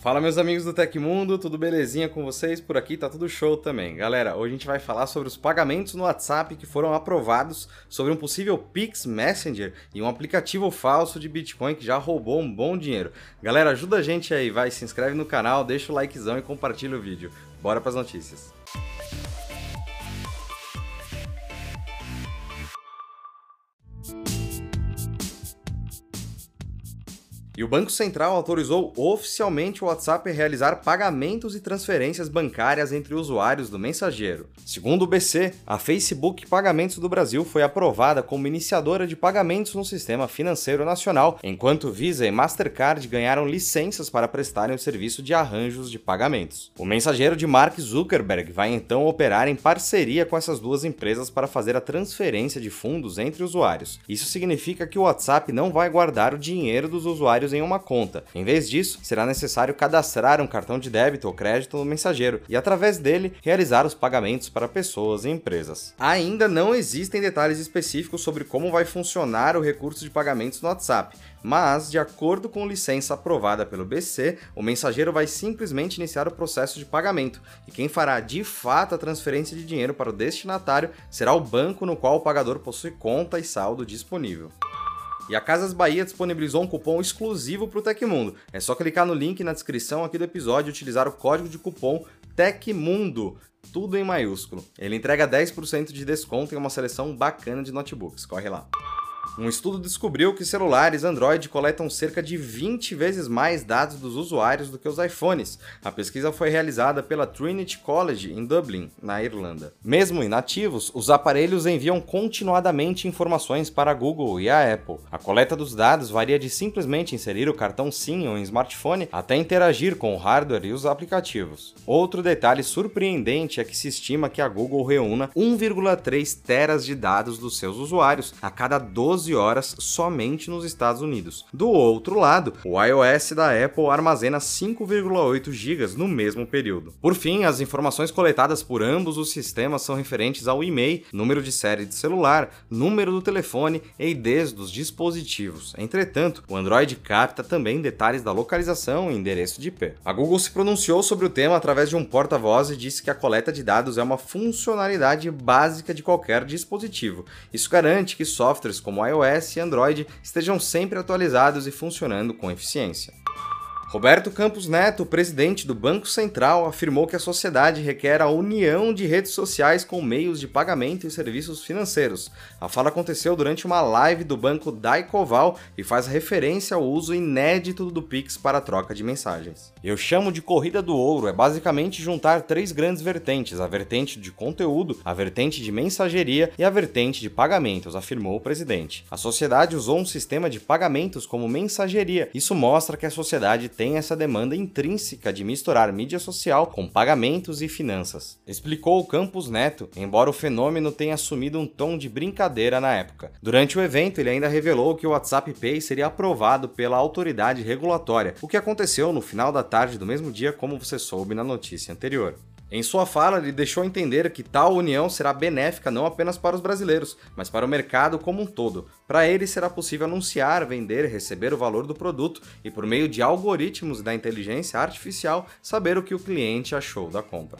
Fala meus amigos do Tecmundo, tudo belezinha com vocês? Por aqui tá tudo show também. Galera, hoje a gente vai falar sobre os pagamentos no WhatsApp que foram aprovados, sobre um possível Pix Messenger e um aplicativo falso de Bitcoin que já roubou um bom dinheiro. Galera, ajuda a gente aí, vai, se inscreve no canal, deixa o likezão e compartilha o vídeo. Bora pras notícias. E o Banco Central autorizou oficialmente o WhatsApp a realizar pagamentos e transferências bancárias entre usuários do mensageiro. Segundo o BC, a Facebook Pagamentos do Brasil foi aprovada como iniciadora de pagamentos no sistema financeiro nacional, enquanto Visa e Mastercard ganharam licenças para prestarem o serviço de arranjos de pagamentos. O mensageiro de Mark Zuckerberg vai então operar em parceria com essas duas empresas para fazer a transferência de fundos entre usuários. Isso significa que o WhatsApp não vai guardar o dinheiro dos usuários em uma conta. Em vez disso, será necessário cadastrar um cartão de débito ou crédito no mensageiro e, através dele, realizar os pagamentos para pessoas e empresas. Ainda não existem detalhes específicos sobre como vai funcionar o recurso de pagamentos no WhatsApp, mas, de acordo com licença aprovada pelo BC, o mensageiro vai simplesmente iniciar o processo de pagamento, e quem fará de fato a transferência de dinheiro para o destinatário será o banco no qual o pagador possui conta e saldo disponível. E a Casas Bahia disponibilizou um cupom exclusivo para o Tecmundo. É só clicar no link na descrição aqui do episódio e utilizar o código de cupom TECMUNDO, tudo em maiúsculo. Ele entrega 10% de desconto em uma seleção bacana de notebooks. Corre lá. Um estudo descobriu que celulares Android coletam cerca de 20 vezes mais dados dos usuários do que os iPhones. A pesquisa foi realizada pela Trinity College em Dublin, na Irlanda. Mesmo inativos, os aparelhos enviam continuadamente informações para a Google e a Apple. A coleta dos dados varia de simplesmente inserir o cartão SIM em um smartphone até interagir com o hardware e os aplicativos. Outro detalhe surpreendente é que se estima que a Google reúna 1,3 teras de dados dos seus usuários a cada 12 12 horas somente nos Estados Unidos. Do outro lado, o iOS da Apple armazena 5,8 GB no mesmo período. Por fim, as informações coletadas por ambos os sistemas são referentes ao e-mail, número de série de celular, número do telefone e IDs dos dispositivos. Entretanto, o Android capta também detalhes da localização e endereço de IP. A Google se pronunciou sobre o tema através de um porta-voz e disse que a coleta de dados é uma funcionalidade básica de qualquer dispositivo. Isso garante que softwares como iOS iOS e Android estejam sempre atualizados e funcionando com eficiência. Roberto Campos Neto, presidente do Banco Central, afirmou que a sociedade requer a união de redes sociais com meios de pagamento e serviços financeiros. A fala aconteceu durante uma live do banco Daicoval e faz referência ao uso inédito do Pix para troca de mensagens. Eu chamo de corrida do ouro, é basicamente juntar três grandes vertentes: a vertente de conteúdo, a vertente de mensageria e a vertente de pagamentos, afirmou o presidente. A sociedade usou um sistema de pagamentos como mensageria. Isso mostra que a sociedade tem essa demanda intrínseca de misturar mídia social com pagamentos e finanças. Explicou o Campos Neto, embora o fenômeno tenha assumido um tom de brincadeira na época. Durante o evento, ele ainda revelou que o WhatsApp Pay seria aprovado pela autoridade regulatória, o que aconteceu no final da tarde do mesmo dia, como você soube na notícia anterior. Em sua fala, ele deixou entender que tal união será benéfica não apenas para os brasileiros, mas para o mercado como um todo. Para ele, será possível anunciar, vender, receber o valor do produto e, por meio de algoritmos da inteligência artificial, saber o que o cliente achou da compra.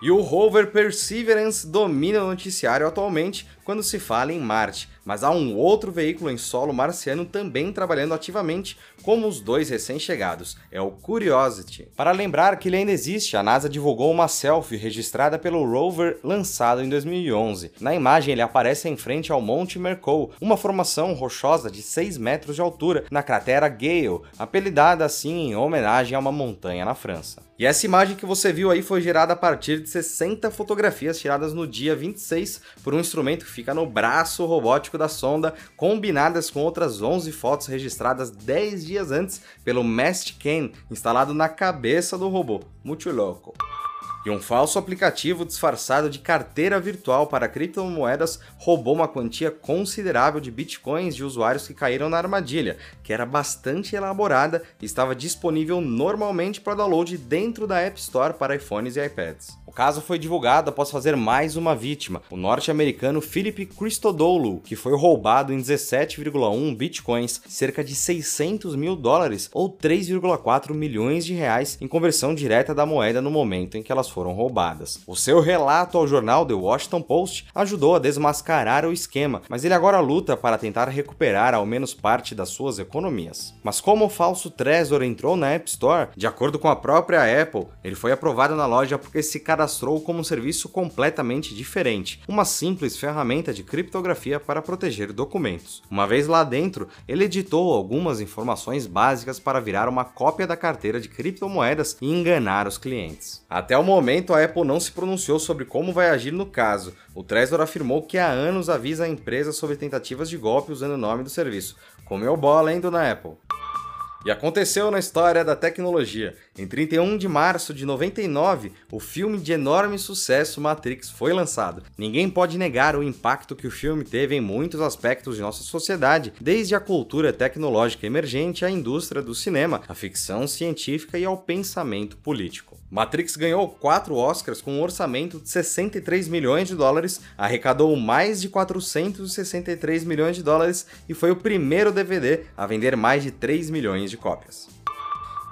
E o rover Perseverance domina o noticiário atualmente quando se fala em Marte, mas há um outro veículo em solo marciano também trabalhando ativamente, como os dois recém-chegados, é o Curiosity. Para lembrar que ele ainda existe, a NASA divulgou uma selfie registrada pelo rover lançado em 2011. Na imagem ele aparece em frente ao Monte Mercou, uma formação rochosa de 6 metros de altura na cratera Gale, apelidada assim em homenagem a uma montanha na França. E essa imagem que você viu aí foi gerada a partir de 60 fotografias tiradas no dia 26 por um instrumento que fica no braço robótico da sonda, combinadas com outras 11 fotos registradas 10 dias antes pelo Mastcam, instalado na cabeça do robô. Muito louco. E um falso aplicativo disfarçado de carteira virtual para criptomoedas roubou uma quantia considerável de bitcoins de usuários que caíram na armadilha, que era bastante elaborada e estava disponível normalmente para download dentro da App Store para iPhones e iPads caso foi divulgado após fazer mais uma vítima, o norte-americano Philip Christodoulou, que foi roubado em 17,1 bitcoins, cerca de 600 mil dólares ou 3,4 milhões de reais em conversão direta da moeda no momento em que elas foram roubadas. O seu relato ao jornal The Washington Post ajudou a desmascarar o esquema, mas ele agora luta para tentar recuperar ao menos parte das suas economias. Mas como o falso Trezor entrou na App Store, de acordo com a própria Apple, ele foi aprovado na loja porque se cadastrou como um serviço completamente diferente, uma simples ferramenta de criptografia para proteger documentos. Uma vez lá dentro, ele editou algumas informações básicas para virar uma cópia da carteira de criptomoedas e enganar os clientes. Até o momento, a Apple não se pronunciou sobre como vai agir no caso. O Trezor afirmou que há anos avisa a empresa sobre tentativas de golpe usando o nome do serviço. Comeu bola, hein, dona Apple? E aconteceu na história da tecnologia. Em 31 de março de 99, o filme de enorme sucesso Matrix foi lançado. Ninguém pode negar o impacto que o filme teve em muitos aspectos de nossa sociedade, desde a cultura tecnológica emergente à indústria do cinema, à ficção científica e ao pensamento político. Matrix ganhou quatro Oscars com um orçamento de 63 milhões de dólares, arrecadou mais de 463 milhões de dólares e foi o primeiro DVD a vender mais de 3 milhões de cópias.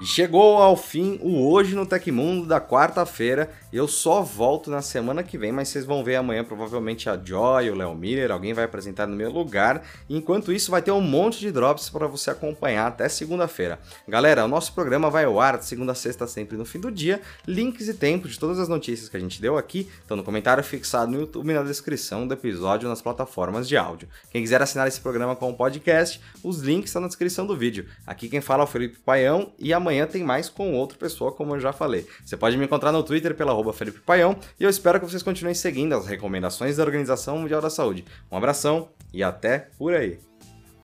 Chegou ao fim o Hoje no Tecmundo da quarta-feira. Eu só volto na semana que vem, mas vocês vão ver amanhã provavelmente a Joy, o Léo Miller, alguém vai apresentar no meu lugar. enquanto isso, vai ter um monte de drops para você acompanhar até segunda-feira. Galera, o nosso programa vai ao ar de segunda a sexta, sempre no fim do dia. Links e tempo de todas as notícias que a gente deu aqui estão no comentário fixado no YouTube e na descrição do episódio nas plataformas de áudio. Quem quiser assinar esse programa com o podcast, os links estão na descrição do vídeo. Aqui quem fala é o Felipe Paião e amanhã amanhã tem mais com outra pessoa, como eu já falei. Você pode me encontrar no Twitter pela arroba Felipe Paião e eu espero que vocês continuem seguindo as recomendações da Organização Mundial da Saúde. Um abração e até por aí!